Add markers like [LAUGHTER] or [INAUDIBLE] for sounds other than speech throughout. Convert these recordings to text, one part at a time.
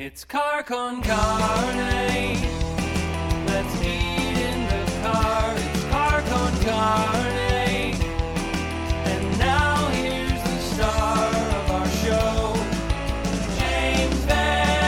It's car con carne. Let's eat in the car. It's car con carne. And now here's the star of our show, James Van.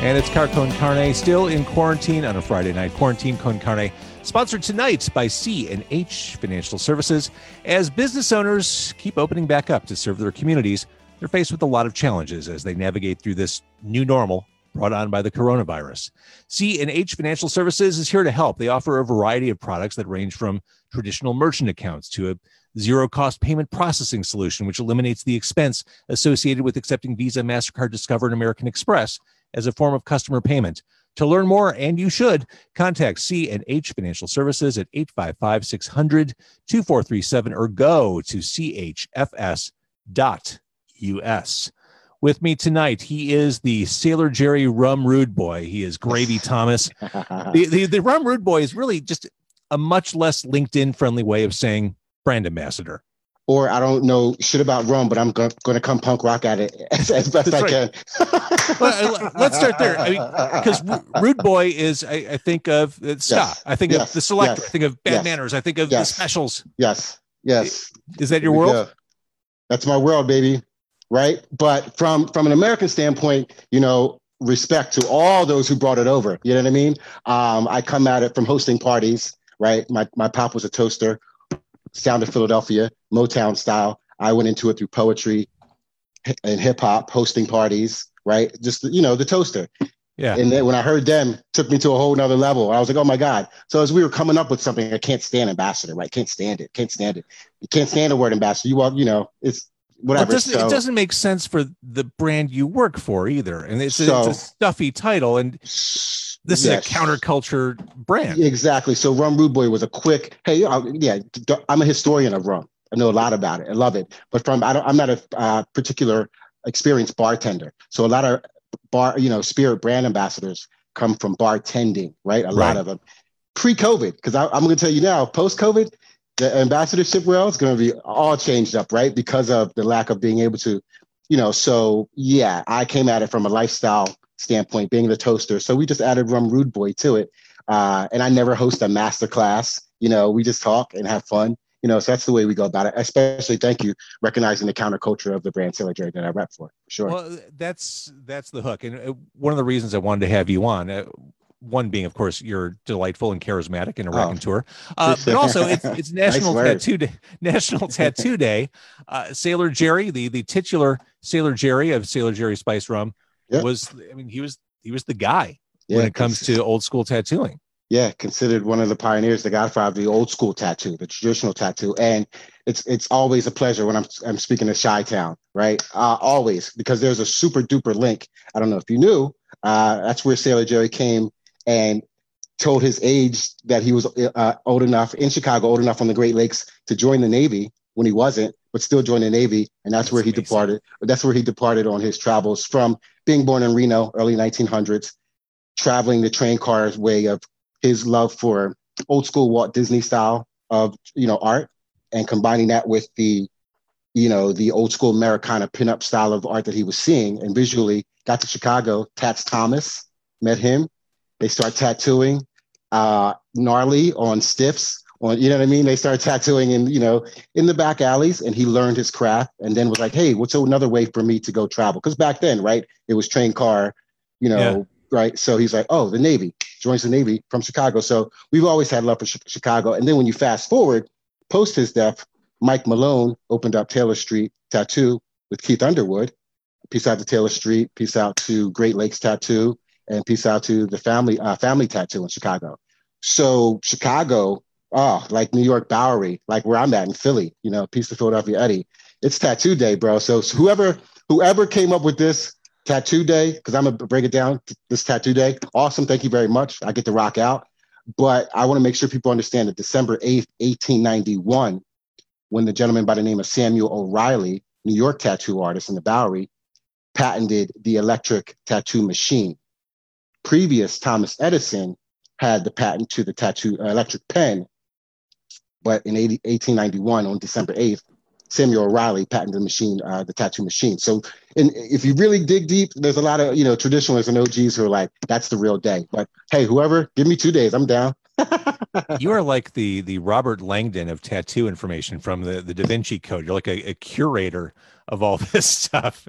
And it's Car Con Carne, still in quarantine on a Friday night. Quarantine Con Carne, sponsored tonight by C and H Financial Services. As business owners keep opening back up to serve their communities, they're faced with a lot of challenges as they navigate through this new normal brought on by the coronavirus. C and H Financial Services is here to help. They offer a variety of products that range from traditional merchant accounts to a zero cost payment processing solution, which eliminates the expense associated with accepting Visa, MasterCard, Discover, and American Express as a form of customer payment. To learn more, and you should, contact C and H Financial Services at 855-600-2437 or go to chfs.us. With me tonight, he is the Sailor Jerry Rum Rude Boy. He is Gravy [LAUGHS] Thomas. The, the, the Rum Rude Boy is really just a much less LinkedIn friendly way of saying brand ambassador. or I don't know shit about rum, but I'm going to come punk rock at it as, [LAUGHS] as best That's I can. Well, uh, let's start there. I mean, because Rude Boy is, I, I think of uh, ska. Yes. I think of the Selecter. Yes. I think of bad Yes. manners. I think of Yes. the specials. yes, yes. Is that your world? That's my world, baby. Right. But from from an American standpoint, you know, respect to all those who brought it over. You know what I mean? Um, I come at it from hosting parties. Right. My my pop was a toaster, sound of Philadelphia, Motown style. I went into it through poetry and hip hop, hosting parties. Right. Just you know, the toaster. Yeah. And then when I heard them, it took me to a whole nother level. I was like, oh my God. So as we were coming up with something, I can't stand ambassador, right? Can't stand it. Can't stand it. You can't stand the word ambassador. You want, you know, it's Well, whatever. it, doesn't, so, it doesn't make sense for the brand you work for either. And it's, a, So- it's a stuffy title. And this yes. is a counterculture brand. Exactly. So Rum Rude Boy was a quick, hey, uh, yeah, I'm a historian of rum. I know a lot about it. I love it. But from, I don't, I'm not a uh, particular experienced bartender. So a lot of bar, you know, spirit brand ambassadors come from bartending, right? A Right. lot of them pre-COVID, because I'm going to tell you now, post-COVID, the ambassadorship world is going to be all changed up, right? Because of the lack of being able to, you know. So yeah, I came at it from a lifestyle standpoint, being the toaster. So we just added Rum Rude Boy to it, uh, and I never host a master class. You know, we just talk and have fun. You know, so that's the way we go about it. Especially, thank you, recognizing the counterculture of the brand Jerry that I rep for. for sure. Well, that's that's the hook, and uh, one of the reasons I wanted to have you on. One being, of course, you're delightful and charismatic and a Oh. raconteur, uh, but [LAUGHS] also it's it's National word. Tattoo Day. [LAUGHS] National [LAUGHS] Tattoo Day. Uh, Sailor Jerry, the the titular Sailor Jerry of Sailor Jerry Spice Rum, Yep. was. I mean, he was he was the guy yeah, when it comes to old school tattooing. yeah, considered one of the pioneers, the godfather of the old school tattoo, the traditional tattoo. And it's it's always a pleasure when I'm I'm speaking to Chi Town, right? Uh, always, because there's a super duper link. I don't know if you knew, uh, that's where Sailor Jerry came and told his age that he was uh, old enough in Chicago, old enough on the Great Lakes to join the Navy when he wasn't, but still joined the Navy. And that's, That's where he amazing. departed. That's where he departed on his travels from being born in Reno, early 1900s, traveling the train cars way of his love for old school Walt Disney style of you know art and combining that with the you know the old school Americana pinup style of art that he was seeing and visually got to Chicago. Tatts Thomas met him. They start tattooing. Uh, gnarly on stiffs on you know what I mean. They start tattooing in you know in the back alleys, and he learned his craft and then was like, hey, what's another way for me to go travel? Because back then, right, it was train car, you know, right. So he's like, oh, the Navy joins the Navy from Chicago. So we've always had love for Chi- Chicago. And then when you fast forward, post his death, Mike Malone opened up Taylor Street Tattoo with Keith Underwood. Peace out to Taylor Street. Peace out to Great Lakes Tattoo, and peace out to the family uh, Family Tattoo in Chicago. So Chicago, oh, like New York Bowery, like where I'm at in Philly. You know, peace to Philadelphia Eddie. It's Tattoo Day, bro. So, so whoever whoever came up with this Tattoo Day, because I'm gonna break it down. This Tattoo Day, awesome. Thank you very much. I get to rock out, but I want to make sure people understand that December 8th, 1891, when the gentleman by the name of Samuel O'Reilly, New York tattoo artist in the Bowery, patented the electric tattoo machine. Previous Thomas Edison had the patent to the tattoo uh, electric pen, but in 80, 1891 on December 8th, Samuel O'Reilly patented the machine, uh, the tattoo machine. So, and if you really dig deep, there's a lot of you know traditionalists and OGs who are like, "That's the real day." But hey, whoever, give me two days, I'm down. [LAUGHS] you are like the the Robert Langdon of tattoo information from the the Da Vinci Code. You're like a, a curator of all [LAUGHS] this stuff.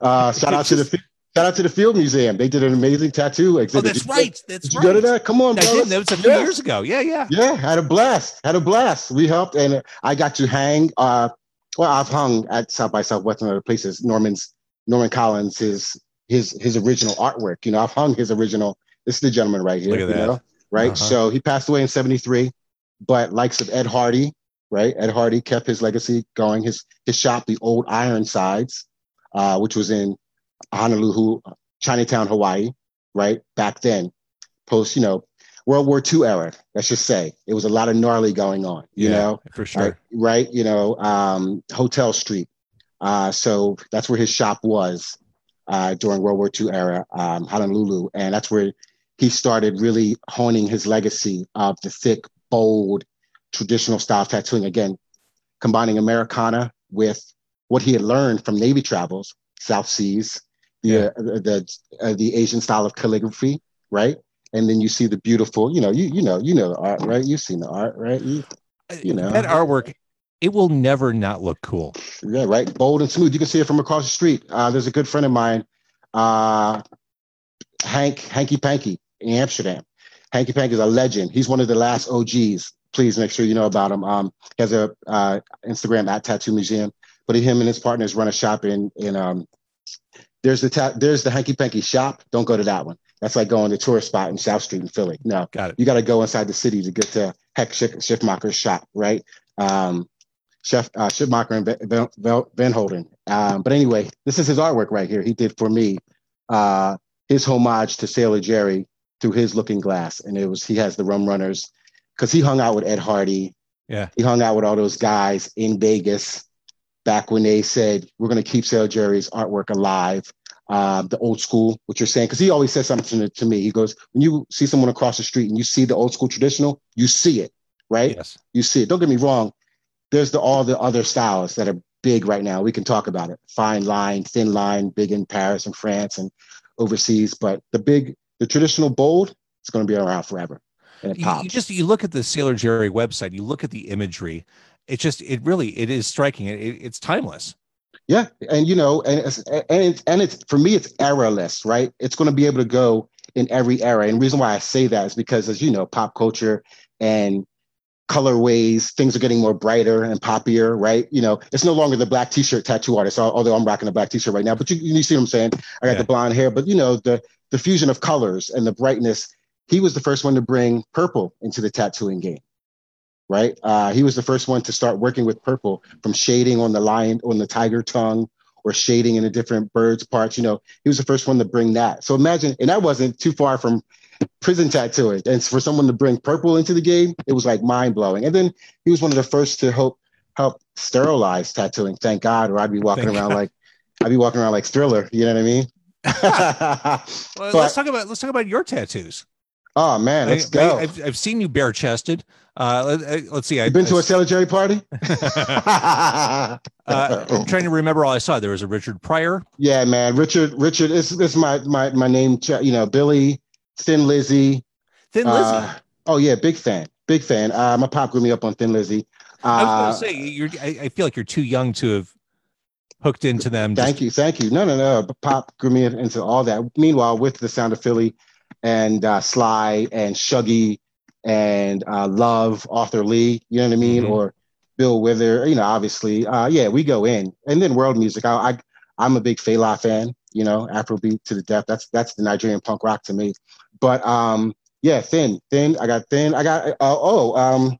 Uh, shout out to the shout out to the Field Museum. They did an amazing tattoo exhibit. Oh, that's right. That's did right. you go to that? Come on, I bro. did. That was a few Yeah. years ago. Yeah, yeah. Yeah, had a blast. Had a blast. We helped, and I got to hang. Uh, well, I've hung at South by Southwest and other places. Norman's Norman Collins, his his his original artwork. You know, I've hung his original. This is the gentleman right here. Look at you that. know, right? Uh-huh. So he passed away in '73, but likes of Ed Hardy, right? Ed Hardy kept his legacy going. His his shop, the Old Ironsides, uh, which was in Honolulu, Chinatown, Hawaii, right? Back then, post, you know, World War II era, let's just say. It was a lot of gnarly going on, you Yeah, know, for sure. right? Right, you know, um, Hotel Street. Uh, so that's where his shop was uh, during World War II era, um, Honolulu. And that's where he started really honing his legacy of the thick, bold, traditional style tattooing. Again, combining Americana with what he had learned from Navy travels, South Seas, Yeah. uh, the uh, the Asian style of calligraphy, right? And then you see the beautiful, you know, you you know, you know the art, right? You've seen the art, right? You, you know. that artwork, it will never not look cool. yeah, right. Bold and smooth. You can see it from across the street. Uh, there's a good friend of mine, uh, Hank Hanky Panky in Amsterdam. Hanky Panky is a legend. He's one of the last OGs. Please make sure you know about him. Um, he has a uh, Instagram at Tattoo Museum. But him and his partners run a shop in in um. There's the ta- there's the Hanky Panky shop. Don't go to that one. That's like going to tourist spot in South Street in Philly. No, Got it. you got to go inside the city to get to Henk Schiff, Schiffmacher's shop, right? Um, Chef uh, Schiffmacher and Van, Van, Van Holden. Um, but anyway, this is his artwork right here. He did for me uh, his homage to Sailor Jerry through his Looking Glass, and it was he has the Rum Runners because he hung out with Ed Hardy. Yeah. he hung out with all those guys in Vegas back when they said we're going to keep Sailor Jerry's artwork alive. Uh, the old school, what you're saying, because he always says something to, to me. He goes, when you see someone across the street and you see the old school traditional, you see it, right? Yes. you see it. Don't get me wrong. There's the all the other styles that are big right now. We can talk about it. Fine line, thin line, big in Paris and France and overseas. But the big, the traditional bold, it's going to be around forever. You, you just you look at the Sailor Jerry website, you look at the imagery. It just it really it is striking. It, it it's timeless. Yeah, and you know, and it's and it's and it's for me, it's errorless, right? It's going to be able to go in every era. And the reason why I say that is because, as you know, pop culture and colorways, things are getting more brighter and poppier, right? You know, it's no longer the black t-shirt tattoo artist, although I'm rocking a black t-shirt right now. But you, you see what I'm saying? I got Yeah. the blonde hair, but you know, the the fusion of colors and the brightness. He was the first one to bring purple into the tattooing game right? Uh, he was the first one to start working with purple from shading on the lion, on the tiger tongue, or shading in the different birds' parts. You know, he was the first one to bring that. So imagine, and that wasn't too far from prison tattooing. And for someone to bring purple into the game, it was like mind blowing. And then he was one of the first to help help sterilize tattooing. Thank God, or I'd be walking Thank around God. like I'd be walking around like Thriller. You know what I mean? [LAUGHS] [LAUGHS] Well, But- let's talk about let's talk about your tattoos. oh man, let's I, go. I, have I've seen you bare chested. Uh, let, uh, let's see. I, you been to a Sailor Jerry party? [LAUGHS] [LAUGHS] uh, I'm trying to remember all I saw. There was a Richard Pryor. Yeah, man. Richard, Richard, this is my my my name. You know, Billy, Thin Lizzy. Thin Lizzy. Uh, oh yeah, big fan, big fan. Uh, my pop grew me up on Thin Lizzy. I was Uh, going to say you're. I, I feel like you're too young to have hooked into them. thank you, thank you. No, no, no. Pop grew me into all that. Meanwhile, with the Sound of Philly and uh, Sly and Shuggie and uh, Love, Arthur Lee. You know what I mean? Mhm. Or Bill Wither. You know, obviously. Uh, yeah, we go in, and then world music. I, I I'm a big Fela fan. You know, Afrobeat to the death. That's that's the Nigerian punk rock to me. But um, yeah, thin, thin. I got thin. I got uh, oh um,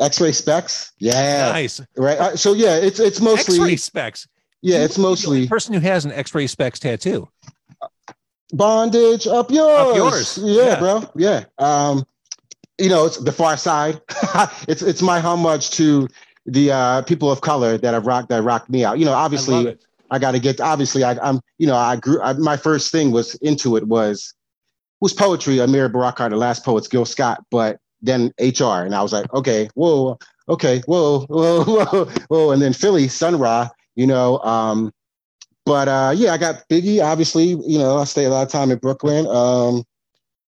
X-ray Spex. Yeah, Nice. right. Uh, so yeah, it's it's mostly X-ray Spex. yeah, it's mostly person who has an X-ray Spex tattoo. bondage up yours. yours. Yeah, Yeah. bro. Yeah. Um, you know, it's the far side. [LAUGHS] it's it's my homage to the uh, people of color that have rocked that rocked me out. You know, obviously it. I got to get. Obviously, I, I'm. You know, I grew. I, my first thing was into it was was poetry. Amiri Baraka, the last poets, Gil Scott, but then HR, and I was like, okay, whoa, okay, whoa, [LAUGHS] whoa, whoa, whoa, and then Philly, Sun Ra, you know. Um, but uh, yeah, I got Biggie. Obviously, you know, I stay a lot of time in Brooklyn. Um,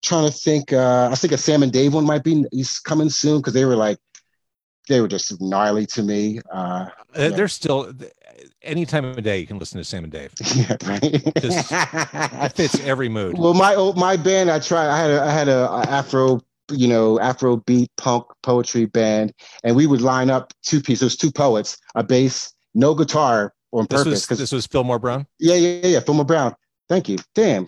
trying to think. Uh, I think a Sam and Dave one might be. He's coming soon because they were like, they were just gnarly to me. Uh, They're still any time of day you can listen to Sam and Dave. [LAUGHS] yeah, right. Just- It fits every mood. Well, my my band, I tried. I had a I had a, a Afro, you know, Afro beat punk poetry band, and we would line up two pieces. It was two poets, a bass, no guitar on This purpose. was 'cause- this was Fillmore Brown. yeah, yeah, yeah. Fillmore Brown. Thank you. Damn.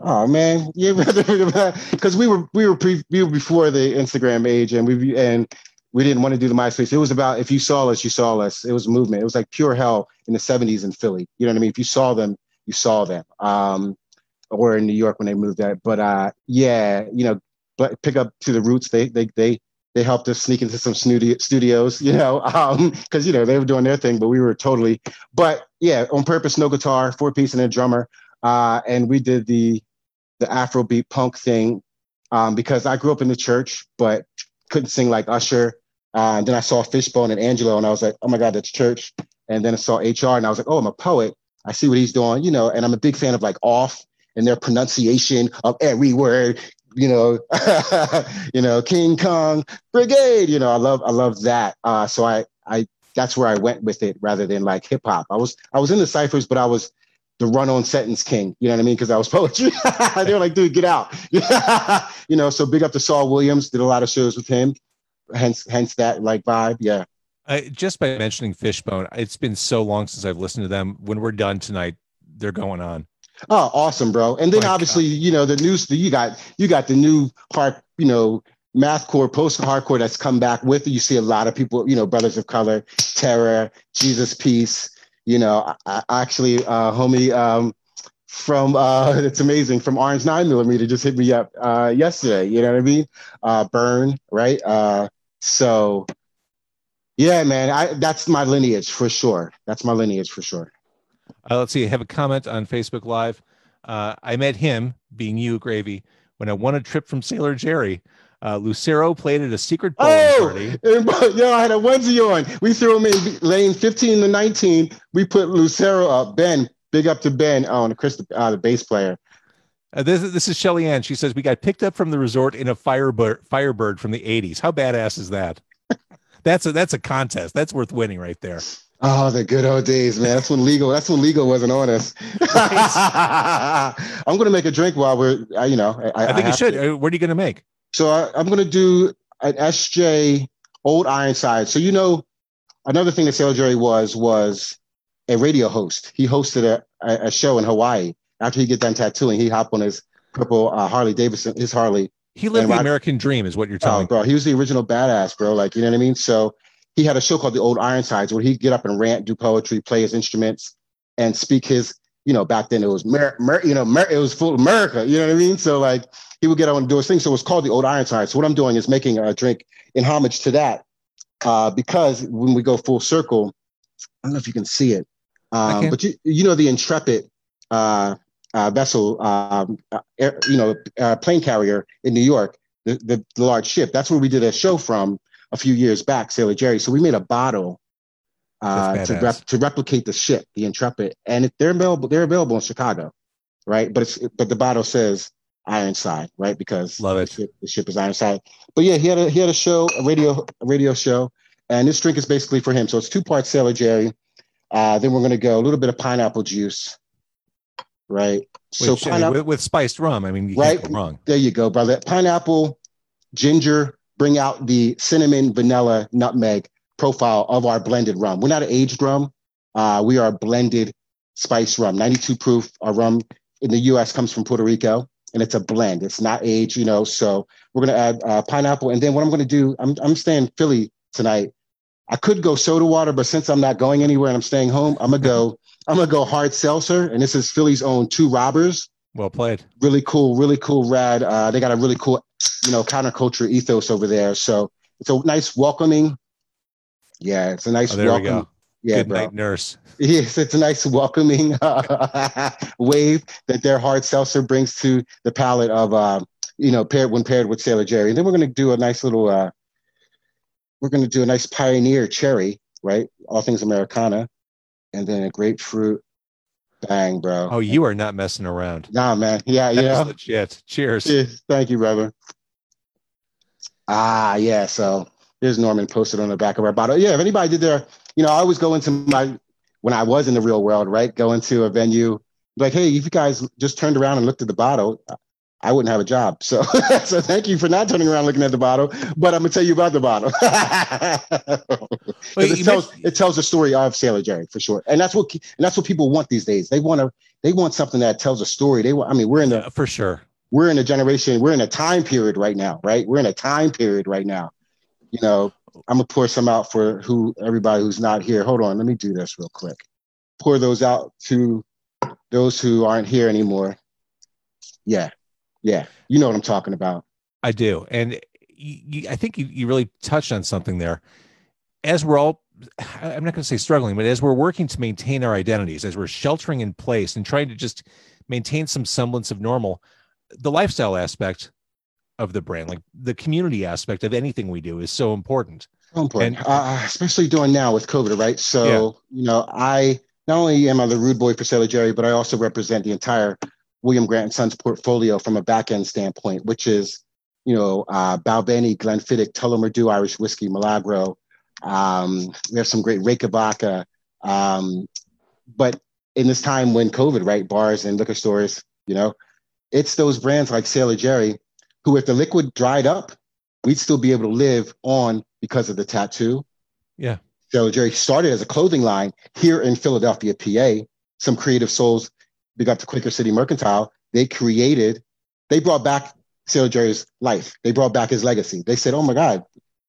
Oh man, yeah, [LAUGHS] because we were we were pre we were before the Instagram age, and we and we didn't want to do the MySpace. It was about if you saw us, you saw us. It was a movement. It was like pure hell in the '70s in Philly. You know what I mean? If you saw them, you saw them. Um, or in New York when they moved that. But uh, yeah, you know, but pick up to the roots. They they they they helped us sneak into some studio, studios, you know, [LAUGHS] Um, because you know they were doing their thing, but we were totally. But yeah, on purpose, no guitar, four piece and a drummer, uh, and we did the the Afrobeat punk thing um, because I grew up in the church, but couldn't sing like Usher. Uh, and then I saw Fishbone and Angelo, and I was like, oh my God, that's church. And then I saw HR, and I was like, oh, I'm a poet. I see what he's doing, you know, and I'm a big fan of like off and their pronunciation of every word, you know, [LAUGHS] you know, King Kong Brigade, you know, I love, I love that. Uh, so I, I, that's where I went with it rather than like hip hop. I was, I was in the ciphers, but I was the run on sentence king, you know what I mean? Cause I was [LAUGHS] poetry. [LAUGHS] they were like, dude, get out. [LAUGHS] you know, so big up to Saul Williams, did a lot of shows with him. Hence, hence that like vibe. Yeah. I, just by mentioning Fishbone, it's been so long since I've listened to them. When we're done tonight, they're going on. Oh, awesome, bro! And then My obviously, you know, the news you got you got the new hard, you know, mathcore, post hardcore that's come back with it. You see a lot of people, you know, brothers of color, Terror, Jesus Piece. You know, I, I actually, uh, homie, um, from uh, [LAUGHS] it's amazing from Orange Nine Millimeter just hit me up uh, yesterday. You know what I mean? Uh, Burn, right? Uh, so, yeah, man, I that's my lineage for sure. That's my lineage for sure. Uh, let's see. I have a comment on Facebook Live. Uh, I met him, being you, Gravy, when I won a trip from Sailor Jerry. Uh, Lucero played at a secret bowling Oh, party. yo, I had a onesie on. We threw him in lane 15 to 19. We put Lucero up. Ben, big up to Ben, oh, and Chris, uh, the bass player. Uh, this, is- this is Shelly Ann. She says, We got picked up from the resort in a Firebird, Firebird from the 80s. How badass is that? [LAUGHS] that's a that's a contest. That's worth winning right there. Oh, the good old days, man. That's when legal. That's when legal wasn't on us. [LAUGHS] I'm gonna make a drink while we're, uh, you know. I, I, think you should. to. Uh, What are you going to make? So I, I'm gonna do an SJ Old Ironside. So you know, another thing that Sailor Jerry was was a radio host. He hosted a, a, a show in Hawaii. After he get done tattooing, he hopped on his purple uh, Harley Davidson, his Harley. He lived the Rock- American dream, is what you're Oh, telling me. bro, he was the original badass, bro. Like, you know what I mean? So he had a show called The Old Ironsides where he'd get up and rant, do poetry, play his instruments, and speak his, you know, back then it was, Mer- Mer- you know, Mer- it was full America, you know what I mean? So like he would get on and do his thing. So it was called The Old Ironsides. So what I'm doing is making a drink in homage to that uh, because when we go full circle, I don't know if you can see it, um, but you, you know, the Intrepid uh, uh, vessel, um, uh, air, you know, uh, plane carrier in New York, the, the, the large ship. That's where we did a show from a few years back, Sailor Jerry. So we made a bottle uh, to rep, to replicate the ship, the Intrepid, and it, they're available. They're available in Chicago, right? But it's but the bottle says Ironside, right? Because Love it. The ship, the ship is Ironside. But yeah, he had a he had a show, a radio a radio show, and this drink is basically for him. So it's two parts Sailor Jerry. Uh, then we're gonna go a little bit of pineapple juice, right? so Which, I mean, pineapple. with, with spiced rum, I mean, you Right. wrong. There you go, brother. Pineapple, ginger, bring out the cinnamon, vanilla, nutmeg profile of our blended rum. We're not an aged rum. Uh, we are a blended spice rum, 92 proof. Our rum in the U.S. comes from Puerto Rico, and it's a blend. It's not aged, you know. So we're gonna add uh, pineapple, and then what I'm gonna do, I'm I'm staying Philly tonight. I could go soda water, but since I'm not going anywhere and I'm staying home, I'm gonna go. [LAUGHS] I'm gonna go hard seltzer, and this is Philly's own Two Robbers Well played. really cool, really cool rad. Uh, they got a really cool, you know, counterculture ethos over there. So it's a nice welcoming. Yeah, it's a nice Oh, there we welcome. go. Yeah, Good bro. night, nurse. [LAUGHS] Yes, it's a nice welcoming [LAUGHS] uh, wave that their hard seltzer brings to the palate of, uh, you know, paired when paired with Sailor Jerry. And then we're gonna do a nice little, uh, we're going to do a nice pioneer cherry, right? All things Americana, and then a grapefruit. Bang, bro. Oh, you are not messing around. Nah, man. Yeah, you know. legit. Cheers. Cheers. Thank you, brother. Ah, yeah. So there's Norman posted on the back of our bottle. Yeah, if anybody did their, you know, I always go into my when I was in the real world, right? Go into a venue, like, hey, if you guys just turned around and looked at the bottle, I wouldn't have a job. So, [LAUGHS] so thank you for not turning around looking at the bottle. But I'm gonna tell you about the bottle. [LAUGHS] Wait, it tells mentioned- it tells the story of Sailor Jerry for sure, and that's what and that's what people want these days. They want to they want something that tells a story. They want. I mean, we're in the Uh, for sure. we're in a generation, we're in a time period right now, right? We're in a time period right now. You know, I'm gonna pour some out for who everybody who's not here. Hold on, let me do this real quick. Pour those out to those who aren't here anymore. Yeah, yeah, you know what I'm talking about. I do. And you, you, I think you, you really touched on something there. As we're all, I'm not going to say struggling, but as we're working to maintain our identities, as we're sheltering in place and trying to just maintain some semblance of normal, the lifestyle aspect of the brand, like the community aspect of anything we do, is so important. So important, And- uh, especially doing now with COVID, right? So, you know, I not only am I the rude boy for Sailor Jerry, but I also represent the entire William Grant and Sons portfolio from a back end standpoint, which is, you know, uh, Balvenie, Glenfiddich, Tullamore Irish Whiskey, Milagro. Um, we have some great Reyka vodka. Um, but in this time when COVID, right, bars and liquor stores, you know, it's those brands like Sailor Jerry, who, if the liquid dried up, we'd still be able to live on because of the tattoo. Yeah. Sailor Jerry started as a clothing line here in Philadelphia, PA. Some creative souls, big up to Quaker City Mercantile, they created, they brought back Sailor Jerry's life. They brought back his legacy. They said, oh my God,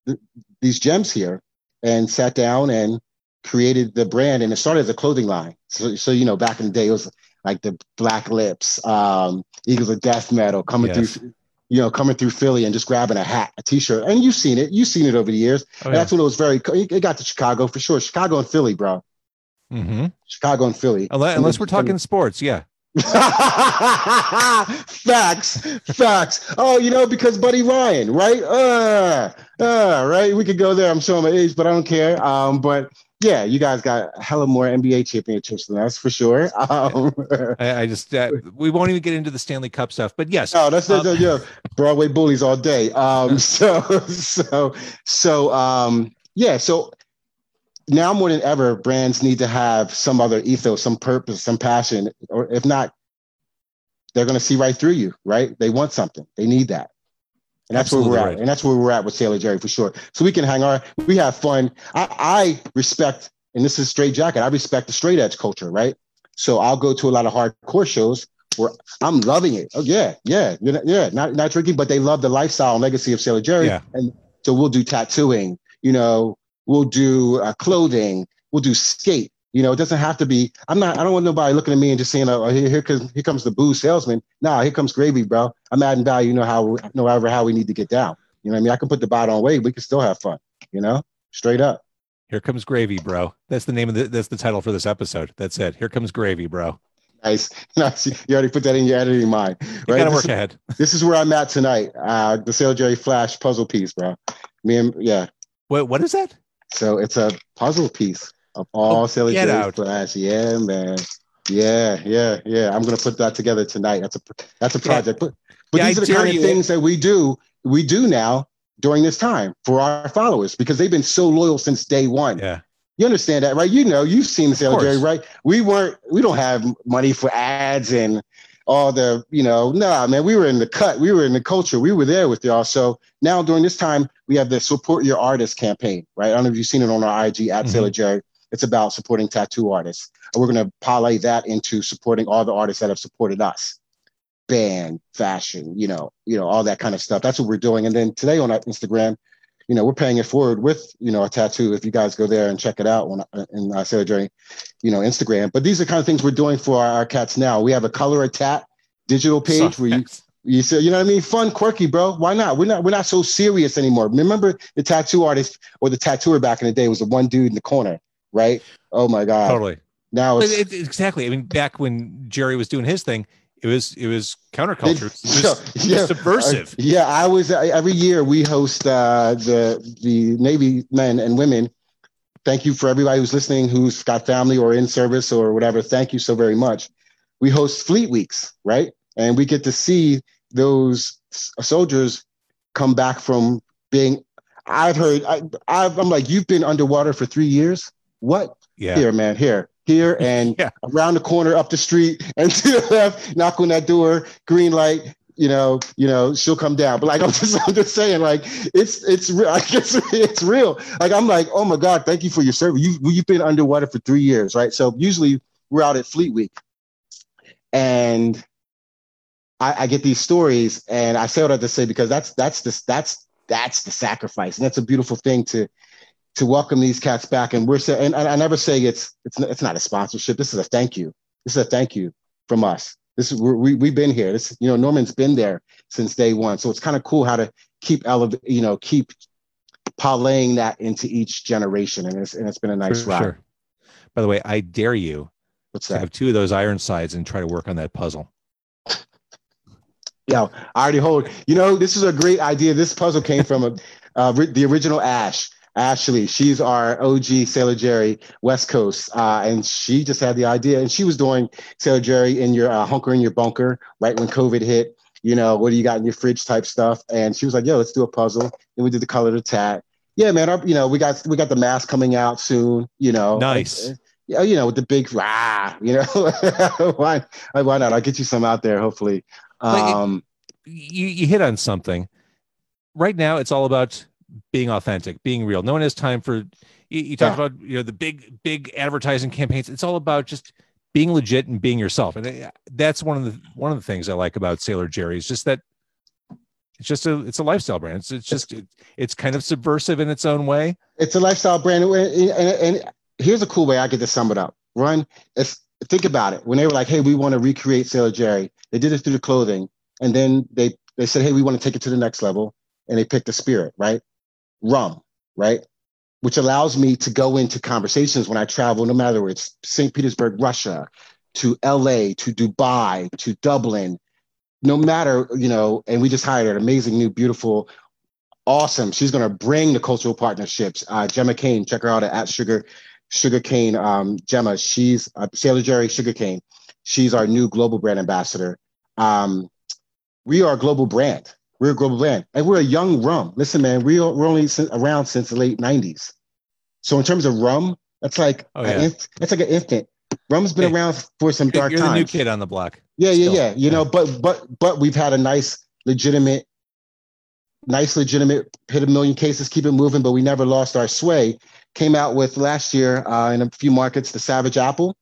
th- these gems here, and sat down and created the brand. And it started as a clothing line. So, so you know, back in the day, it was like the Black Lips, um, Eagles of Death Metal coming Yes. through, you know, coming through Philly and just grabbing a hat, a t-shirt. And you've seen it. You've seen it over the years. Oh, And that's when it was very, it got to Chicago for sure. Chicago and Philly, bro. hmm Chicago and Philly. Unless, unless we're talking sports, yeah. [LAUGHS] facts, facts. Oh, you know, because Buddy Ryan, right? Uh, uh, right. We could go there. I'm showing my age, but I don't care. Um, but yeah, you guys got a hella more NBA championships than us for sure. [LAUGHS] Um, I, I just uh, [LAUGHS] we won't even get into the Stanley Cup stuff, but yes, no, that's Um, that's yeah, Broadway bullies all day. Um, so [LAUGHS] so so um, yeah, so now more than ever, brands need to have some other ethos, some purpose, some passion, or if not, they're going to see right through you, right? They want something, they need that. And that's where we're at. And that's where we're at with Sailor Jerry for sure. So we can hang our, we have fun. I, I respect, and this is straight jacket, I respect the straight edge culture, right? So I'll go to a lot of hardcore shows where I'm loving it. Oh yeah, yeah, yeah. Not not drinking, but they love the lifestyle and legacy of Sailor Jerry. Yeah. And so we'll do tattooing. You know, we'll do uh, clothing. We'll do skate. You know, it doesn't have to be. I'm not. I don't want nobody looking at me and just saying, "Oh, here, here comes here comes the booze salesman." Nah, here comes gravy, bro. I'm adding value. You know how, know however how we need to get down. You know, what I mean, I can put the bottle on weight. We can still have fun. You know, straight up. here comes gravy, bro. That's the name of the that's the title for this episode. That's it. Here comes gravy, bro. Nice, [LAUGHS] nice. You already put that in your editing mind, You right? gotta This work is- ahead. this is where I'm at tonight. Uh, the Sailor Jerry Flash puzzle piece, bro. Me and yeah. What what is that? So it's a puzzle piece of all Oh, Sailor get out. Flash. Yeah, man. Yeah, yeah, yeah. I'm gonna put that together tonight. That's a that's a Yeah. project. But but Yeah, these I are the kind of things that we do we do now during this time for our followers because they've been so loyal since day one. Yeah. You understand that, right? You know, you've seen Sailor. Jerry, right? We weren't, we don't have money for ads and all the, you know, nah, man, we were in the cut, we were in the culture, we were there with y'all. So now during this time, we have the support your artist campaign, right? I don't know if you've seen it on our IG at Mhm. Sailor Jerry. It's about supporting tattoo artists. And we're going to parlay that into supporting all the artists that have supported us. Band, fashion, you know, you know, all that kind of stuff. That's what we're doing. And then today on our Instagram, you know, we're paying it forward with, you know, a tattoo. If you guys go there and check it out on in uh, Sailor Jerry, you know, Instagram. But these are kind of things we're doing for our, our cats now. We have a color a tat digital page where you you say, you know what I mean? Fun, quirky, bro. Why not? We're not we're not so serious anymore. Remember the tattoo artist or the tattooer back in the day was the one dude in the corner, right? Oh my God. totally. Now it's it, exactly. I mean, back when Jerry was doing his thing, it was it was counterculture. It was, Yeah, it was [LAUGHS] yeah, subversive. Uh, yeah, I was uh, every year we host uh, the the Navy men and women. Thank you for everybody who's listening, who's got family or in service or whatever. Thank you so very much. We host Fleet Weeks, right? And we get to see those soldiers come back from being. I've heard. I, I've, I'm like, you've been underwater for three years. What? yeah. Here, man. Here, here, [LAUGHS] and Yeah. around the corner, up the street, [LAUGHS] and to the left. Knock on that door. Green light. You know, you know, she'll come down. But like, [LAUGHS] I'm just, I'm just saying, like, it's, it's, real. I guess it's real. Like, I'm like, oh my god, thank you for your service. You, you've been underwater for three years, right? So usually we're out at Fleet Week, and I, I get these stories, and I say what I have to say because that's, that's the, that's, that's the sacrifice, and that's a beautiful thing to, to welcome these cats back. And we're saying, and I I never say it's, it's, it's not a sponsorship. This is a thank you. This is a thank you from us. This is we're, we we've been here. This you know Norman's been there since day one. So it's kind of cool how to keep elevate you know keep parlaying that into each generation, and it's and it's been a nice For ride. sure. By the way, I dare you What's to that? have two of those iron sides and try to work on that puzzle. Yeah, I already hold. You know, this is a great idea. This puzzle came from a, uh, the original Ash. Ashley, she's our OG Sailor Jerry West Coast, uh, and she just had the idea, and she was doing Sailor Jerry in your uh, hunker in your bunker right when COVID hit. You know, what do you got in your fridge type stuff? And she was like, "Yo, let's do a puzzle." And we did the color of the tat. Yeah, man. Our, you know, we got we got the mask coming out soon. You know, Nice. Yeah, you know, with the big rah. You know, [LAUGHS] why why not? I'll get you some out there, hopefully. Um, you, you hit on something. Right now, it's all about being authentic, being real. No one has time for. You, you talked Yeah. about you know the big big advertising campaigns. It's all about just being legit and being yourself, and uh, that's one of the one of the things I like about Sailor Jerry is just that it's just a it's a lifestyle brand. It's it's just it, it's kind of subversive in its own way. it's a lifestyle brand. And, and, and here's a cool way I get to sum it up. Run, it's, think about it. When they were like, hey, we want to recreate Sailor Jerry, they did it through the clothing. And then they, they said, hey, we want to take it to the next level. And they picked the spirit, right? Rum, right? Which allows me to go into conversations when I travel, no matter where it's St. Petersburg, Russia, to LA, to Dubai, to Dublin, no matter, you know, and we just hired an amazing new, beautiful awesome. She's going to bring the cultural partnerships. Uh, Gemma Kane, check her out at Sugar Sugar Cane. Um, Gemma, she's uh, Sailor Jerry Sugar Cane. She's our new global brand ambassador. Um, we are a global brand. We're a global brand, and we're a young rum. Listen, man, we are, we're only around since the late '90s. So in terms of rum, that's like Oh, yeah. inf- that's like an infant. Rum's been Hey, around for some You're, dark you're the new kid on the block. Yeah, yeah, still. yeah. You know, but but but we've had a nice, legitimate, nice, legitimate hit a million cases, keep it moving, but we never lost our sway. Came out with last year uh, in a few markets the Savage Apple,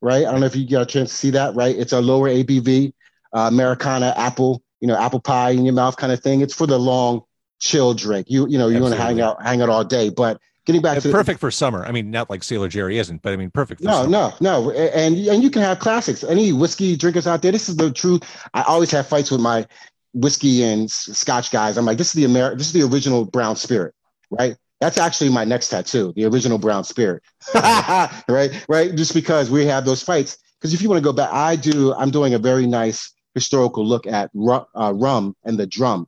right? I don't know if you got a chance to see that, right? It's a lower ABV, uh, Americana apple, you know, apple pie in your mouth kind of thing. It's for the long chill drink. You you know, you want to hang out hang out all day, but getting back It's to perfect for summer. I mean, not like Sailor Jerry isn't, but I mean, perfect. For no, summer. no, no, and and you can have classics. Any whiskey drinkers out there, this is the truth. I always have fights with my whiskey and Scotch guys. I'm like, this is the Amer- this is the original brown spirit, right? That's actually my next tattoo, the original brown spirit, [LAUGHS] [LAUGHS] right? Right? Just because we have those fights. Because if you want to go back, I do. I'm doing a very nice historical look at rum, uh, rum and the drum,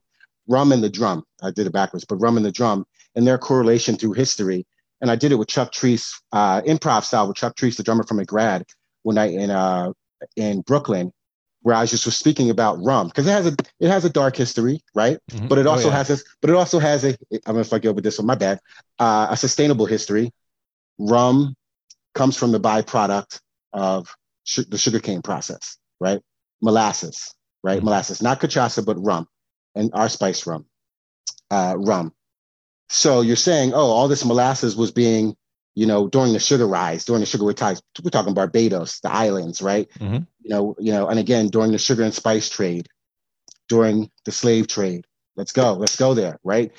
rum and the drum. I did it backwards, but rum and the drum and their correlation through history and I did it with Chuck Treece, uh, improv style with Chuck Treece, the drummer from McRad, one night in uh, in Brooklyn, where I just was speaking about rum because it has a it has a dark history, right? Mhm. But it Oh, also yeah. has this, but it also has a I don't know if I go with this one, my bad, uh, a sustainable history. Rum comes from the byproduct of su- the sugarcane process, right? Molasses, right? Mhm. Molasses, not cachaça, but rum, and our spice rum, uh, rum. So you're saying, oh, all this molasses was being, you know, during the sugar rise, during the sugar tides. We're talking Barbados, the islands, right? Mhm. You know, you know, and again during the sugar and spice trade, during the slave trade. Let's go, let's go there, right?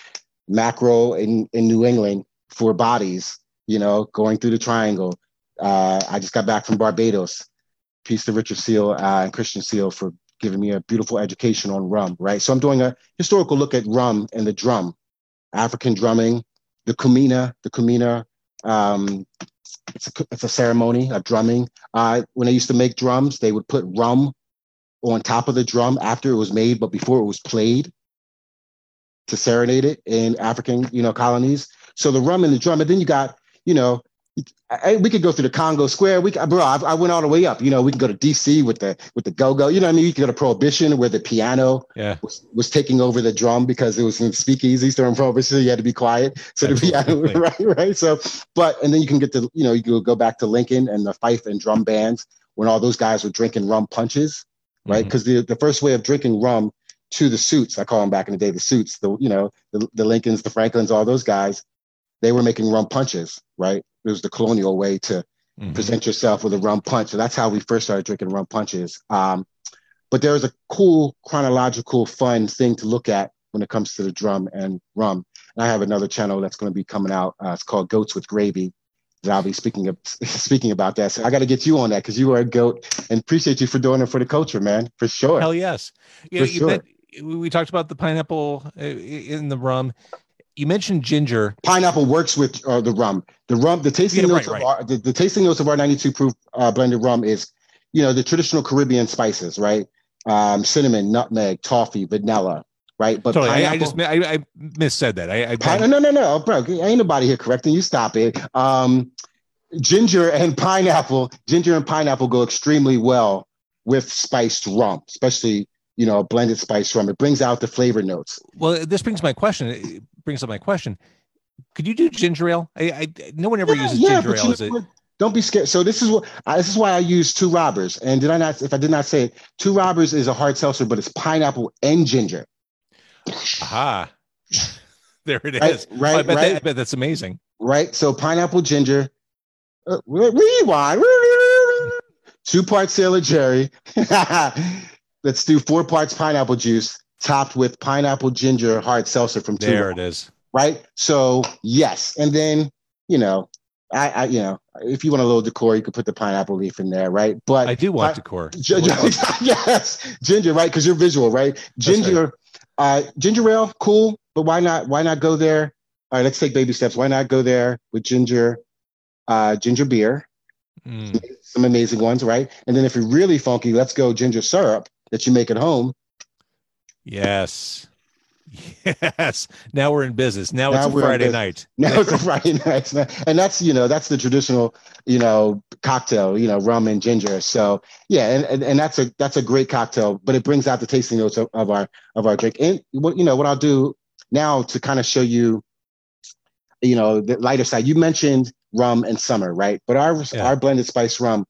Mackerel in in New England for bodies, you know, going through the triangle. Uh, I just got back from Barbados. Peace to Richard Seale uh, and Christian Seale for giving me a beautiful education on rum, right? So I'm doing a historical look at rum and the drum, African drumming, the kumina, the kumina. Um, it's a it's a ceremony of drumming. Uh, when they used to make drums, they would put rum on top of the drum after it was made, but before it was played to serenade it in African, you know, colonies. So the rum and the drum, and then you got, you know, I, we could go through the Congo Square. We, bro, I, I, went all the way up. You know, we can go to DC with the with the go go. You know, what I mean, you can go to Prohibition where the piano yeah. was, was taking over the drum because it was in speakeasies during Prohibition. So you had to be quiet. So Absolutely. the piano, [LAUGHS] right, right. So, but and then you can get to, you know, you can go back to Lincoln and the fife and drum bands when all those guys were drinking rum punches, right? Because mm-hmm. the the first way of drinking rum to the suits, I call them back in the day, the suits, the you know, the, the Lincolns, the Franklins, all those guys, they were making rum punches, right? It was the colonial way to mm-hmm. present yourself with a rum punch. So that's how we first started drinking rum punches. Um, but there's a cool chronological, fun thing to look at when it comes to the drum and rum. And I have another channel that's going to be coming out. Uh, it's called Goats with Gravy. That I'll be speaking of, [LAUGHS] speaking about that. So I got to get you on that because you are a goat, and appreciate you for doing it for the culture, man. For sure. Hell yes. Yeah, for sure. we talked about the pineapple uh, in the rum you mentioned ginger. Pineapple works with uh, the rum. The rum, the tasting yeah, notes right, of right. our the, the, tasting notes of our 92 proof uh, blended rum is, you know, the traditional Caribbean spices, right? Um, cinnamon, nutmeg, toffee, vanilla, right? But totally. I, I, just I, I missaid that. I, I Pine, no no no bro, ain't nobody here correcting you. Stop it. Um, ginger and [LAUGHS] pineapple, ginger and pineapple go extremely well with spiced rum, especially you know, blended spice rum. It brings out the flavor notes. Well, this brings my question. Brings up my question. Could you do ginger ale? I, I no one ever yeah, uses yeah, ginger ale. Is it? Don't be scared. So this is what this is why I use two robbers. And did I not? If I did not say it, two robbers is a hard seltzer, but it's pineapple and ginger. Aha. [LAUGHS] there it is. Right. right, I, bet right. That, I bet that's amazing. Right. So pineapple ginger. Uh, rewind. [LAUGHS] Two parts Sailor Jerry. [LAUGHS] let's do four parts pineapple juice topped with pineapple ginger hard seltzer from There it is. Right. So yes, and then you know, I, I you know, if you want a little decor, you could put the pineapple leaf in there, right? But I do want I, decor. Ginger, [LAUGHS] yes, ginger, right? Because you're visual, right? Ginger, right. uh, ginger ale, cool. But why not? Why not go there? All right, let's take baby steps. Why not go there with ginger, uh, ginger beer? Mm. Some amazing ones, right? And then if you're really funky, let's go ginger syrup that you make at home. Yes. Yes. Now we're in business. Now, now it's a Friday night. [LAUGHS] Now it's a Friday night. And that's, you know, that's the traditional, you know, cocktail, you know, rum and ginger. So yeah, and, and, and that's a that's a great cocktail, but it brings out the tasting notes of, of our of our drink. And what you know, what I'll do now to kind of show you, you know, the lighter side. You mentioned rum and summer, right? But our yeah. our blended spice rum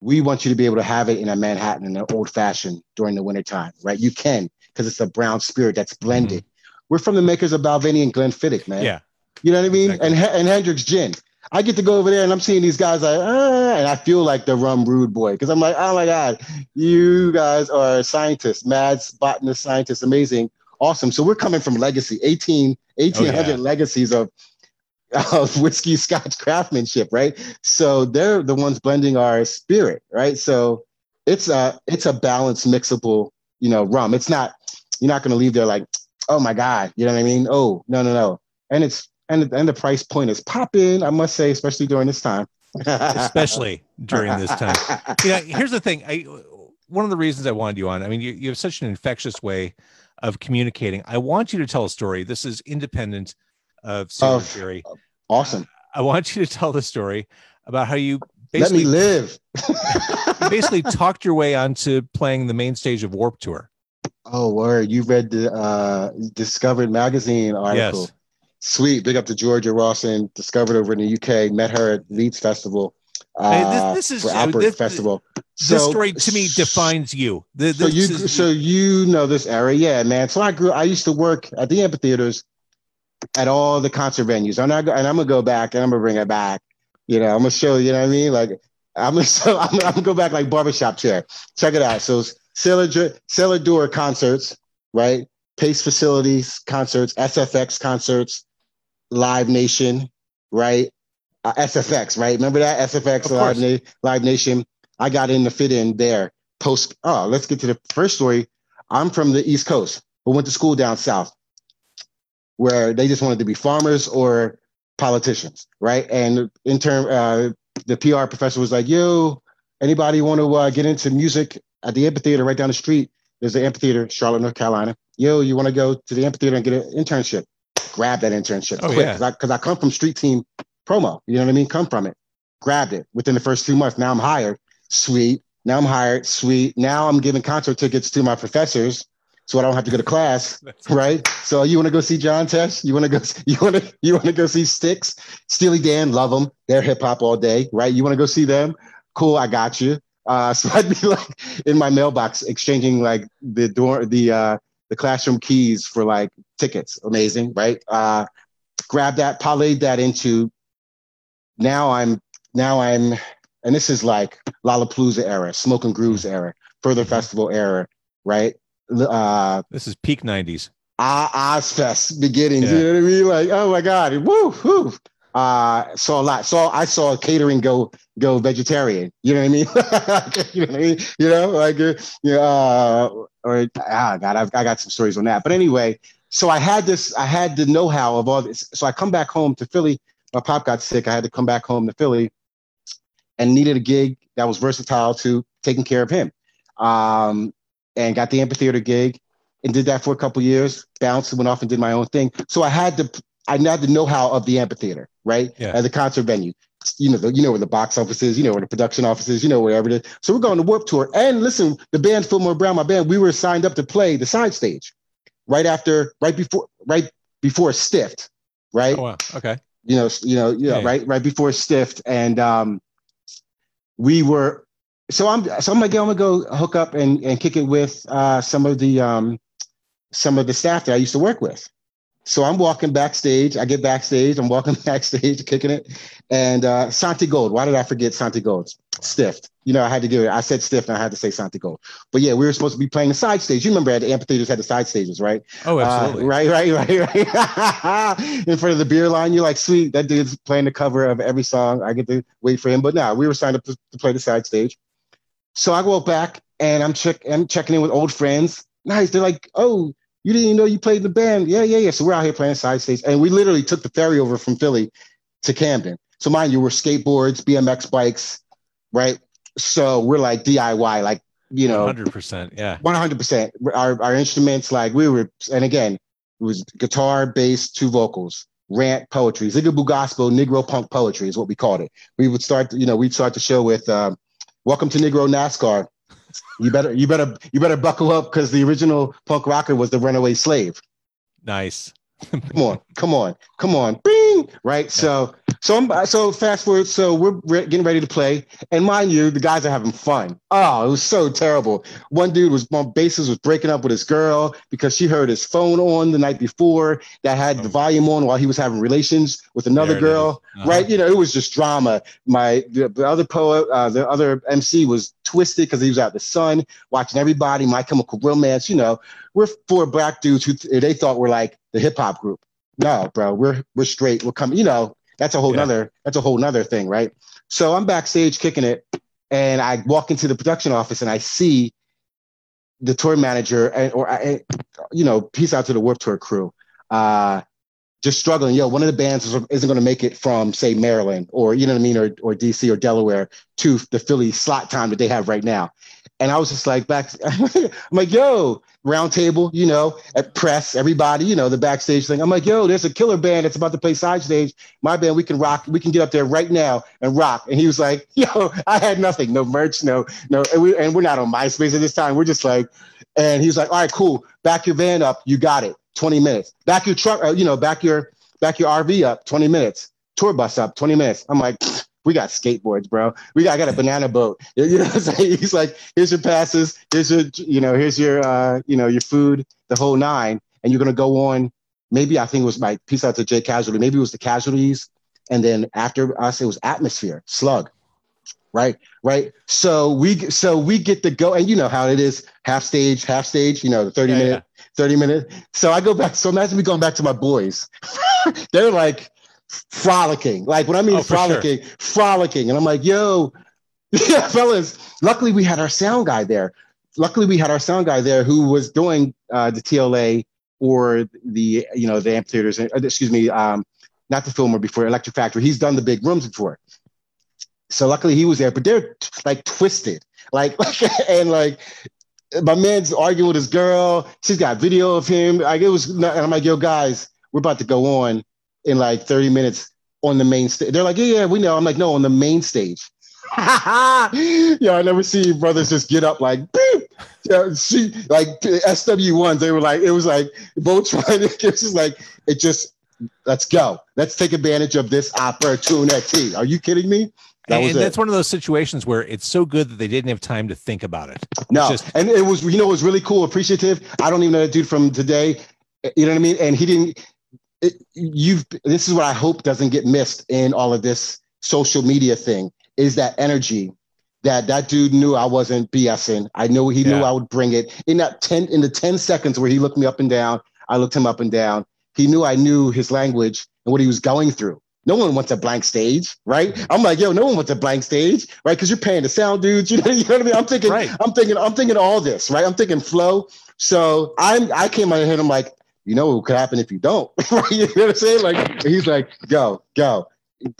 we want you to be able to have it in a Manhattan in an old fashioned during the wintertime, right? You can because it's a brown spirit that's blended. Mm-hmm. We're from the makers of Balvenie and Glenfiddich, man. Yeah. You know what I mean? Exactly. And and Hendrick's gin. I get to go over there and I'm seeing these guys like, ah, and I feel like the rum rude boy because I'm like, oh my God, you guys are scientists, mad botanist scientists, amazing, awesome. So we're coming from legacy, 18, 1800 oh, yeah. legacies of [LAUGHS] of whiskey scotch craftsmanship, right? So they're the ones blending our spirit, right? So it's a it's a balanced mixable, you know, rum. It's not you're not gonna leave there like, oh my God, you know what I mean? Oh, no, no, no. And it's and and the price point is popping, I must say, especially during this time. [LAUGHS] especially during this time. You know, here's the thing. I one of the reasons I wanted you on, I mean, you, you have such an infectious way of communicating. I want you to tell a story. This is independent of Sailor oh, Jerry. Awesome. I want you to tell the story about how you let me live. [LAUGHS] basically talked your way onto playing the main stage of Warped Tour. Oh, word! You read the uh, Discovered magazine article. Yes. Sweet. Big up to Georgia Rawson. Discovered over in the UK. Met her at Leeds Festival. Uh, this, this, is for this, Festival. This so, story to me defines you. This, so you, is, so you know this era, yeah, man. So I grew. I used to work at the amphitheaters at all the concert venues. I'm not, and I'm gonna go back and I'm gonna bring it back. You know, I'm gonna show you know what I mean. Like I'm gonna, so [LAUGHS] I'm, I'm gonna go back like barbershop chair. Check it out. So Sailor Cellar Door concerts, right? Pace Facilities concerts, SFX concerts, Live Nation, right? Uh, SFX, right? Remember that SFX Live, Na- Live Nation? I got in to fit in there. Post. Oh, let's get to the first story. I'm from the East Coast, but went to school down south where they just wanted to be farmers or politicians, right? And in term, uh, the PR professor was like, "Yo, Anybody want to uh, get into music at the amphitheater right down the street? There's an amphitheater, Charlotte, North Carolina. Yo, you want to go to the amphitheater and get an internship? Grab that internship Oh, quick yeah. because I come from street team promo. You know what I mean? Come from it. Grabbed it within the first two months. Now I'm hired. Sweet. Now I'm hired. Sweet. Now I'm giving concert tickets to my professors so I don't have to go to class. [LAUGHS] right? So you want to go see John Tesh? You want to go? [LAUGHS] You want to? You want to go see Styx? Steely Dan, love them. They're hip hop all day, right? You want to go see them? Cool, I got you. Uh, [LAUGHS] so I'd be like in my mailbox exchanging like the door, the uh, the classroom keys for like tickets. Amazing, right? Uh, grab that, parlayed that into. Now I'm now I'm, and this is like Lollapalooza era, Smokin' Grooves era, Further Festival era, right? Uh, This is peak 90s. Ah, Ozzfest beginnings. Yeah. You know what I mean? Like, oh my God, woo, woo. Uh, saw a lot. Saw I saw catering go go vegetarian. You know what I mean? [LAUGHS] you know what I mean? You know, like uh, yeah, uh, or ah, God, I've, I got some stories on that. But anyway, so I had this. I had the know-how of all this. So I come back home to Philly. My pop got sick. I had to come back home to Philly, and needed a gig that was versatile to taking care of him. Um, and got the amphitheater gig and did that for a couple years. Bounced, went off and did my own thing. So I had the I had the know-how of the amphitheater, right? Yeah. As a concert venue. You know, the, you know where the box office is, you know where the production office is, you know wherever it is. So we're going to Warped Tour. And listen, the band Fillmore Brown, my band, we were signed up to play the side stage right after, right before, right before Stiffed, right? Oh, wow. Okay. you know, you know, you know, Yeah. right, right before Stiffed, and um, we were. So I'm, so I'm like, I'm gonna go hook up and and kick it with uh, some of the um, some of the staff that I used to work with. So I'm walking backstage. I get backstage. I'm walking [LAUGHS] backstage, kicking it, and uh, Santi Gold. Why did I forget Santi Gold? Stiffed. You know, I had to give it. I said stiff, and I had to say Santi Gold. But yeah, we were supposed to be playing the side stage. You remember, at the amphitheaters had the side stages, right? Oh, Uh, absolutely. right, right, right, [LAUGHS] right. [LAUGHS] In front of the beer line, you're like, sweet, that dude's playing the cover of every song. I get to wait for him. But now we were signed up to, to play the side stage. So I go back and I'm check I'm checking in with old friends. Nice. They're like, oh, you didn't even know you played in the band. Yeah, yeah, yeah. So we're out here playing side stage. And we literally took the ferry over from Philly to Camden. So mind you, we're skateboards, BMX bikes, right? So we're like DIY, like, you know, 100%. Yeah. one hundred percent. Our our instruments, like we were, and again, it was guitar, bass, two vocals, rant, poetry, Zigaboo gospel, Negro punk poetry is what we called it. We would start, you know, we'd start the show with um, "Welcome to Negro NASCAR." You better, you better, you better buckle up because the original punk rocker was the Runaway Slave. Nice. Come on, come on, come on, bing! Right. So, so I'm so fast forward. So we're re- getting ready to play, and mind you, the guys are having fun. Oh, it was so terrible. One dude was on bases was breaking up with his girl because she heard his phone on the night before that had the Oh. volume on while he was having relations with another girl. Uh-huh. Right. You know, it was just drama. My the, the other poet, uh, the other MC was twisted because he was out in the sun watching everybody. My Chemical Romance. You know, we're four black dudes who th- they thought were like the hip hop group. No, bro, we're we're straight. We're coming. You know, that's a whole Yeah. nother that's a whole nother thing, right? So I'm backstage kicking it, and I walk into the production office and I see the tour manager and or I, you know, peace out to the Warped Tour crew. Uh, just struggling. Yo, one of the bands is, isn't going to make it from, say, Maryland or you know what I mean, or or DC or Delaware to the Philly slot time that they have right now. And I was just like back. [LAUGHS] I'm like, yo, round table, you know, at press, everybody, you know, the backstage thing. I'm like, yo, there's a killer band that's about to play side stage. My band, we can rock. We can get up there right now and rock. And he was like, [LAUGHS] yo, I had nothing, no merch, no, no, and, we, and we're not on MySpace at this time. We're just like, and he was like, all right, cool. Back your van up. You got it. 20 minutes. Back your truck, uh, you know, back your back your RV up. 20 minutes. Tour bus up. 20 minutes. I'm like. We got skateboards, bro. We got, I got a banana boat. [LAUGHS] You know what I'm saying? He's like, here's your passes. Here's your, you know, here's your, uh, you know, your food, the whole nine. And you're going to go on. Maybe I think it was my peace out to Jay Casualty. Maybe it was the casualties. And then after us, it was atmosphere, slug. Right. Right. So we, so we get to go and you know how it is half stage, half stage, you know, the 30 Yeah, minute, 30 minute. So I go back. So imagine me going back to my boys. [LAUGHS] They're like frolicking. Like when I mean Oh, for sure. frolicking, frolicking. And I'm like, yo, [LAUGHS] yeah, fellas. Luckily we had our sound guy there. Luckily we had our sound guy there who was doing uh, the TLA or the, you know, the amphitheaters, uh, excuse me, um, not the Fillmore before Electric Factory. He's done the big rooms before. So luckily he was there, but they're like twisted, like [LAUGHS] and like my man's arguing with his girl. She's got video of him. Like it was, and I'm like, yo, guys, we're about to go on in like 30 minutes on the main stage. They're like, yeah, yeah, we know. I'm like, no, on the main stage. [LAUGHS] yeah, I never see brothers just get up like beep. Yeah, she like SW ones. They were like, it was like both trying to. [LAUGHS] It's just like it just. Let's go. Let's take advantage of this opportunity. Are you kidding me? That and that's it. one of those situations where it's so good that they didn't have time to think about it. No, just- and it was you know it was really cool, appreciative. I don't even know that dude from today. Eh, you know what I mean? And he didn't. It, you've this is what I hope doesn't get missed in all of this social media thing is that energy that that dude knew I wasn't BSing. I knew he yeah. knew I would bring it in that 10 in the 10 seconds where he looked me up and down. I looked him up and down. He knew I knew his language and what he was going through. No one wants a blank stage, right? I'm like, yo, no one wants a blank stage, right? Because you're paying the sound dudes. [LAUGHS] You know, you know what I mean? I'm thinking, right. I'm thinking, I'm thinking all this, right? I'm thinking flow. So I'm I came out of here and I'm like, you know what could happen if you don't. [LAUGHS] You know what I'm saying? Like he's like, go, go.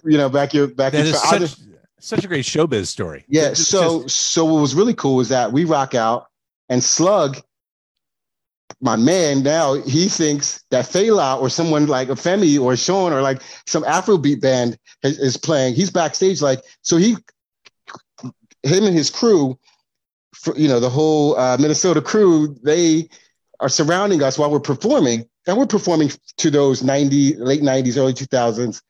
You know, back your back that your, such, just, such a great showbiz story. Yeah. Just, so just... so what was really cool was that we rock out and Slug, my man, now he thinks that Fela or someone like a Femi or Seun or like some Afrobeat band is, is playing. He's backstage, like so he, him and his crew, for, you know, the whole uh, Minnesota crew, they are surrounding us while we're performing, and we're performing to those ninety late nineties, early two thousands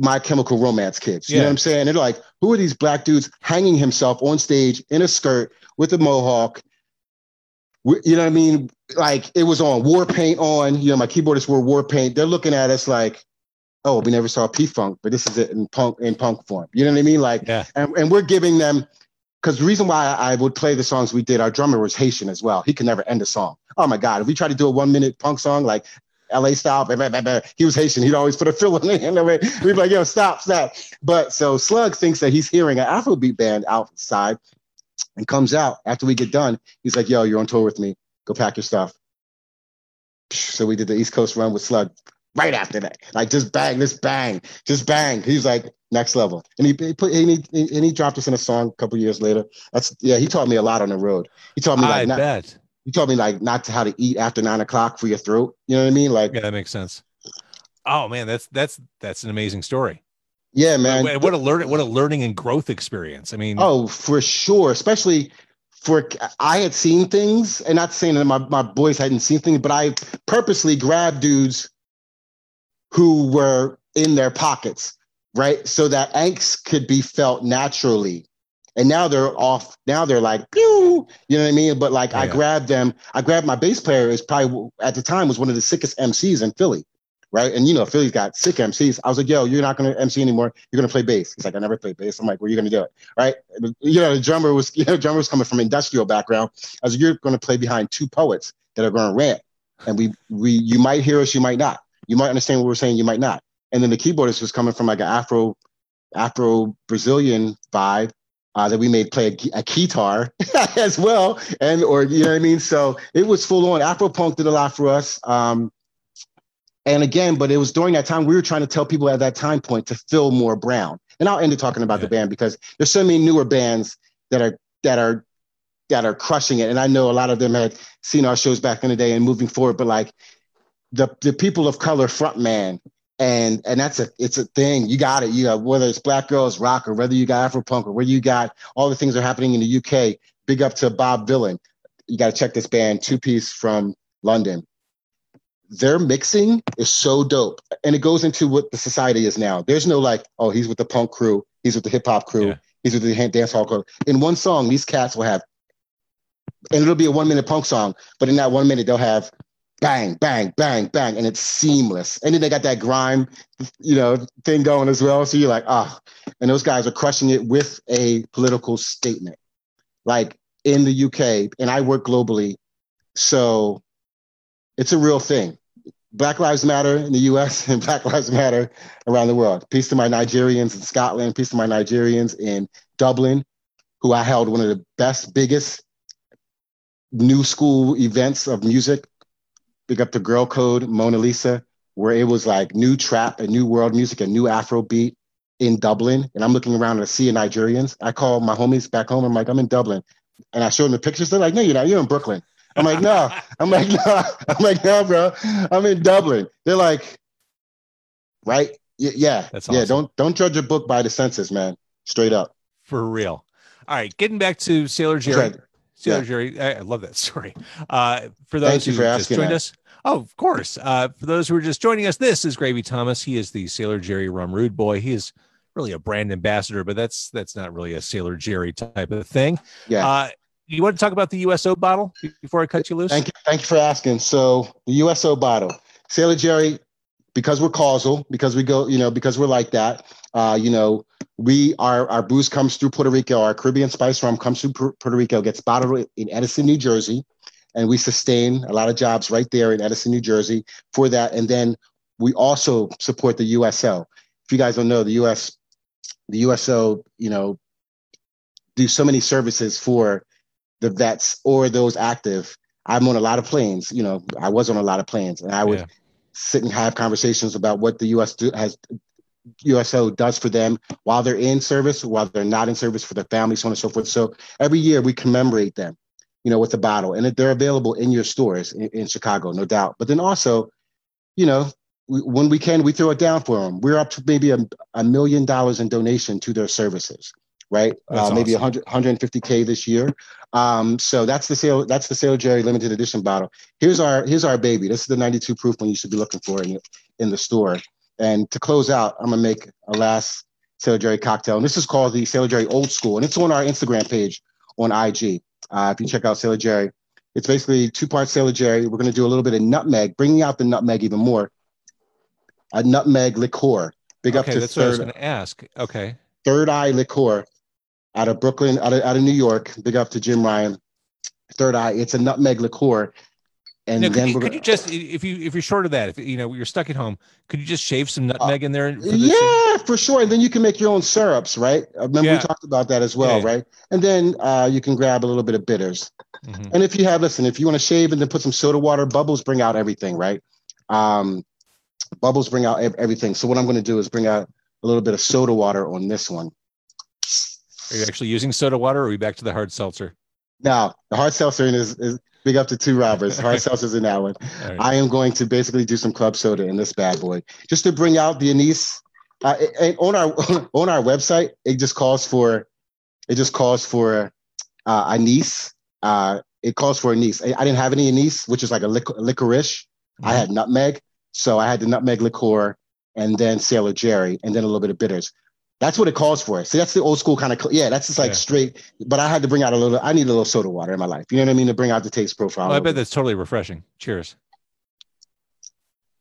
my Chemical Romance kids. You yeah. know what I'm saying? They're like, who are these black dudes hanging himself on stage in a skirt with a mohawk? You know what I mean? Like it was on war paint on. You know, my keyboardists were war paint. They're looking at us like, oh, we never saw P Funk, but this is it in punk in punk form. You know what I mean? Like, yeah. and, and we're giving them because the reason why I would play the songs we did, our drummer was Haitian as well. He could never end a song. Oh my God. If we try to do a one minute punk song, like LA style. Blah, blah, blah, he was Haitian. He'd always put a fill [LAUGHS] in the there. We'd be like, yo, stop, stop. But so Slug thinks that he's hearing an Afrobeat band outside and comes out after we get done. He's like, yo, you're on tour with me. Go pack your stuff. So we did the East Coast run with Slug right after that. Like just bang, this bang, just bang. He's like next level. And he, he put and he, and he dropped us in a song a couple years later. That's yeah, he taught me a lot on the road. He taught me like I not, bet you told me like not to how to eat after nine o'clock for your throat. You know what I mean? Like yeah, that makes sense. Oh man, that's that's that's an amazing story. Yeah, man. What, what a learning, what a learning and growth experience. I mean, oh, for sure. Especially for I had seen things, and not saying that my, my boys hadn't seen things, but I purposely grabbed dudes who were in their pockets, right? So that angst could be felt naturally and now they're off. Now they're like, Pew! you know what I mean? But like, yeah. I grabbed them. I grabbed my bass player. Is probably at the time was one of the sickest MCs in Philly, right? And you know, Philly's got sick MCs. I was like, yo, you're not going to MC anymore. You're going to play bass. He's like, I never played bass. I'm like, well, you're going to do it, right? You know, the drummer was, [LAUGHS] you know, drummer was coming from industrial background. I was like, you're going to play behind two poets that are going to rant, and we we you might hear us, you might not. You might understand what we're saying, you might not. And then the keyboardist was coming from like an Afro Afro Brazilian vibe uh, that we made play a, a guitar [LAUGHS] as well, and or you know what I mean. So it was full on. Afro punk did a lot for us. Um, and again, but it was during that time we were trying to tell people at that time point to feel more brown. And I'll end it talking about yeah. the band because there's so many newer bands that are that are that are crushing it. And I know a lot of them had seen our shows back in the day and moving forward, but like the the people of color frontman and and that's a it's a thing. You got it. You got whether it's black girls rock or whether you got Afro punk or whether you got all the things that are happening in the UK. Big up to Bob Vylan. You got to check this band, two piece from London. Their mixing is so dope, and it goes into what the society is now. There's no like, oh, he's with the punk crew, he's with the hip hop crew, yeah. he's with the dance hall crew. In one song, these cats will have, and it'll be a one minute punk song, but in that one minute, they'll have bang, bang, bang, bang, and it's seamless. And then they got that grime, you know, thing going as well. So you're like, ah, oh. and those guys are crushing it with a political statement, like in the UK. And I work globally, so it's a real thing. Black Lives Matter in the US [LAUGHS] and Black Lives Matter around the world. Peace to my Nigerians in Scotland, peace to my Nigerians in Dublin, who I held one of the best, biggest new school events of music big up the girl code, Mona Lisa, where it was like new trap and new world music and new Afro beat. in Dublin and I'm looking around at a sea of Nigerians, I call my homies back home. I'm like, I'm in Dublin. And I show them the pictures. They're like, no, you're not. You're in Brooklyn. I'm like, no. I'm like, [LAUGHS] no. I'm like, no, bro. I'm in Dublin. They're like, right? Y- yeah. That's Yeah. Don't don't judge a book by the census, man. Straight up. For real. All right, getting back to Sailor Jerry. Sailor Yeah. Jerry, I, love that story. Uh, for those Thank you who for just joined that. us, oh, of course. Uh, for those who are just joining us, this is Gravy Thomas. He is the Sailor Jerry Rum Rude Boy. He is really a brand ambassador, but that's that's not really a Sailor Jerry type of thing. Yeah. Uh, you want to talk about the USO bottle before I cut you loose? Thank you. Thank you for asking. So the USO bottle, Sailor Jerry, because we're causal, because we go, you know, because we're like that. Uh, you know, we our our booze comes through Puerto Rico. Our Caribbean spice rum comes through Puerto Rico, gets bottled in Edison, New Jersey, and we sustain a lot of jobs right there in Edison, New Jersey for that. And then we also support the USO. If you guys don't know, the US, the USO, you know, do so many services for the vets or those active. I'm on a lot of planes. You know, I was on a lot of planes, and I would Yeah. sit and have conversations about what the U.S. Do, has USO does for them while they're in service, while they're not in service for their families, so on and so forth. So every year we commemorate them, you know, with a bottle, and they're available in your stores in, in Chicago, no doubt. But then also, you know, we, when we can, we throw it down for them. We're up to maybe a, a million dollars in donation to their services, right? Uh, maybe awesome. 100, 150k this year. Um, so that's the sale. That's the Sailor Jerry limited edition bottle. Here's our here's our baby. This is the 92 proof one you should be looking for in the, in the store. And to close out, I'm gonna make a last Sailor Jerry cocktail, and this is called the Sailor Jerry Old School, and it's on our Instagram page on IG. Uh, if you check out Sailor Jerry, it's basically two parts Sailor Jerry. We're gonna do a little bit of nutmeg, bringing out the nutmeg even more. A nutmeg liqueur. Big up okay, to that's what I was third going to ask. Okay. Third Eye Liqueur out of Brooklyn, out of, out of New York. Big up to Jim Ryan. Third Eye. It's a nutmeg liqueur. And Now, could, then you, could you just, if you if you're short of that, if you know you're stuck at home, could you just shave some nutmeg in there? for yeah, for sure. And then you can make your own syrups, right? I remember Yeah. we talked about that as well, Yeah. right? And then uh, you can grab a little bit of bitters. Mhm. And if you have, listen, if you want to shave and then put some soda water, bubbles bring out everything, right? Um, bubbles bring out everything. So what I'm going to do is bring out a little bit of soda water on this one. Are you actually using soda water, or are we back to the hard seltzer? Now, the hard seltzer is, is big up to Two Robbers. [LAUGHS] Hard seltzer's in that one. Right. I am going to basically do some club soda in this bad boy, just to bring out the anise. Uh, and on our [LAUGHS] on our website, it just calls for it just calls for uh, anise. Uh, it calls for anise. I, I didn't have any anise, which is like a lic- licorice. I had nutmeg, so I had the nutmeg liqueur, and then Sailor Jerry, and then a little bit of bitters. That's what it calls for. See, that's the old school kind of. Yeah, that's just like Yeah. straight. But I had to bring out a little. I need a little soda water in my life. You know what I mean to bring out the taste profile. Well, I bet that's totally refreshing. Cheers.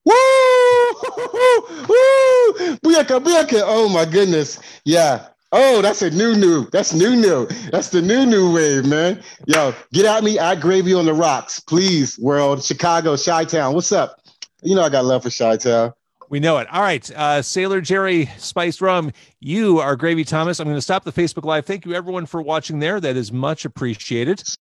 Woo! [LAUGHS] Woo! Booyaka, booyaka. Oh my goodness. Yeah. Oh, that's a new new. That's new new. That's the new new wave, man. Yo, get at me at Gravy on the Rocks, please. World, Chicago, Chi Town. What's up? You know I got love for Chi Town. We know it. All right. Uh, Sailor Jerry Spiced Rum, you are Gravy Thomas. I'm going to stop the Facebook Live. Thank you, everyone, for watching there. That is much appreciated.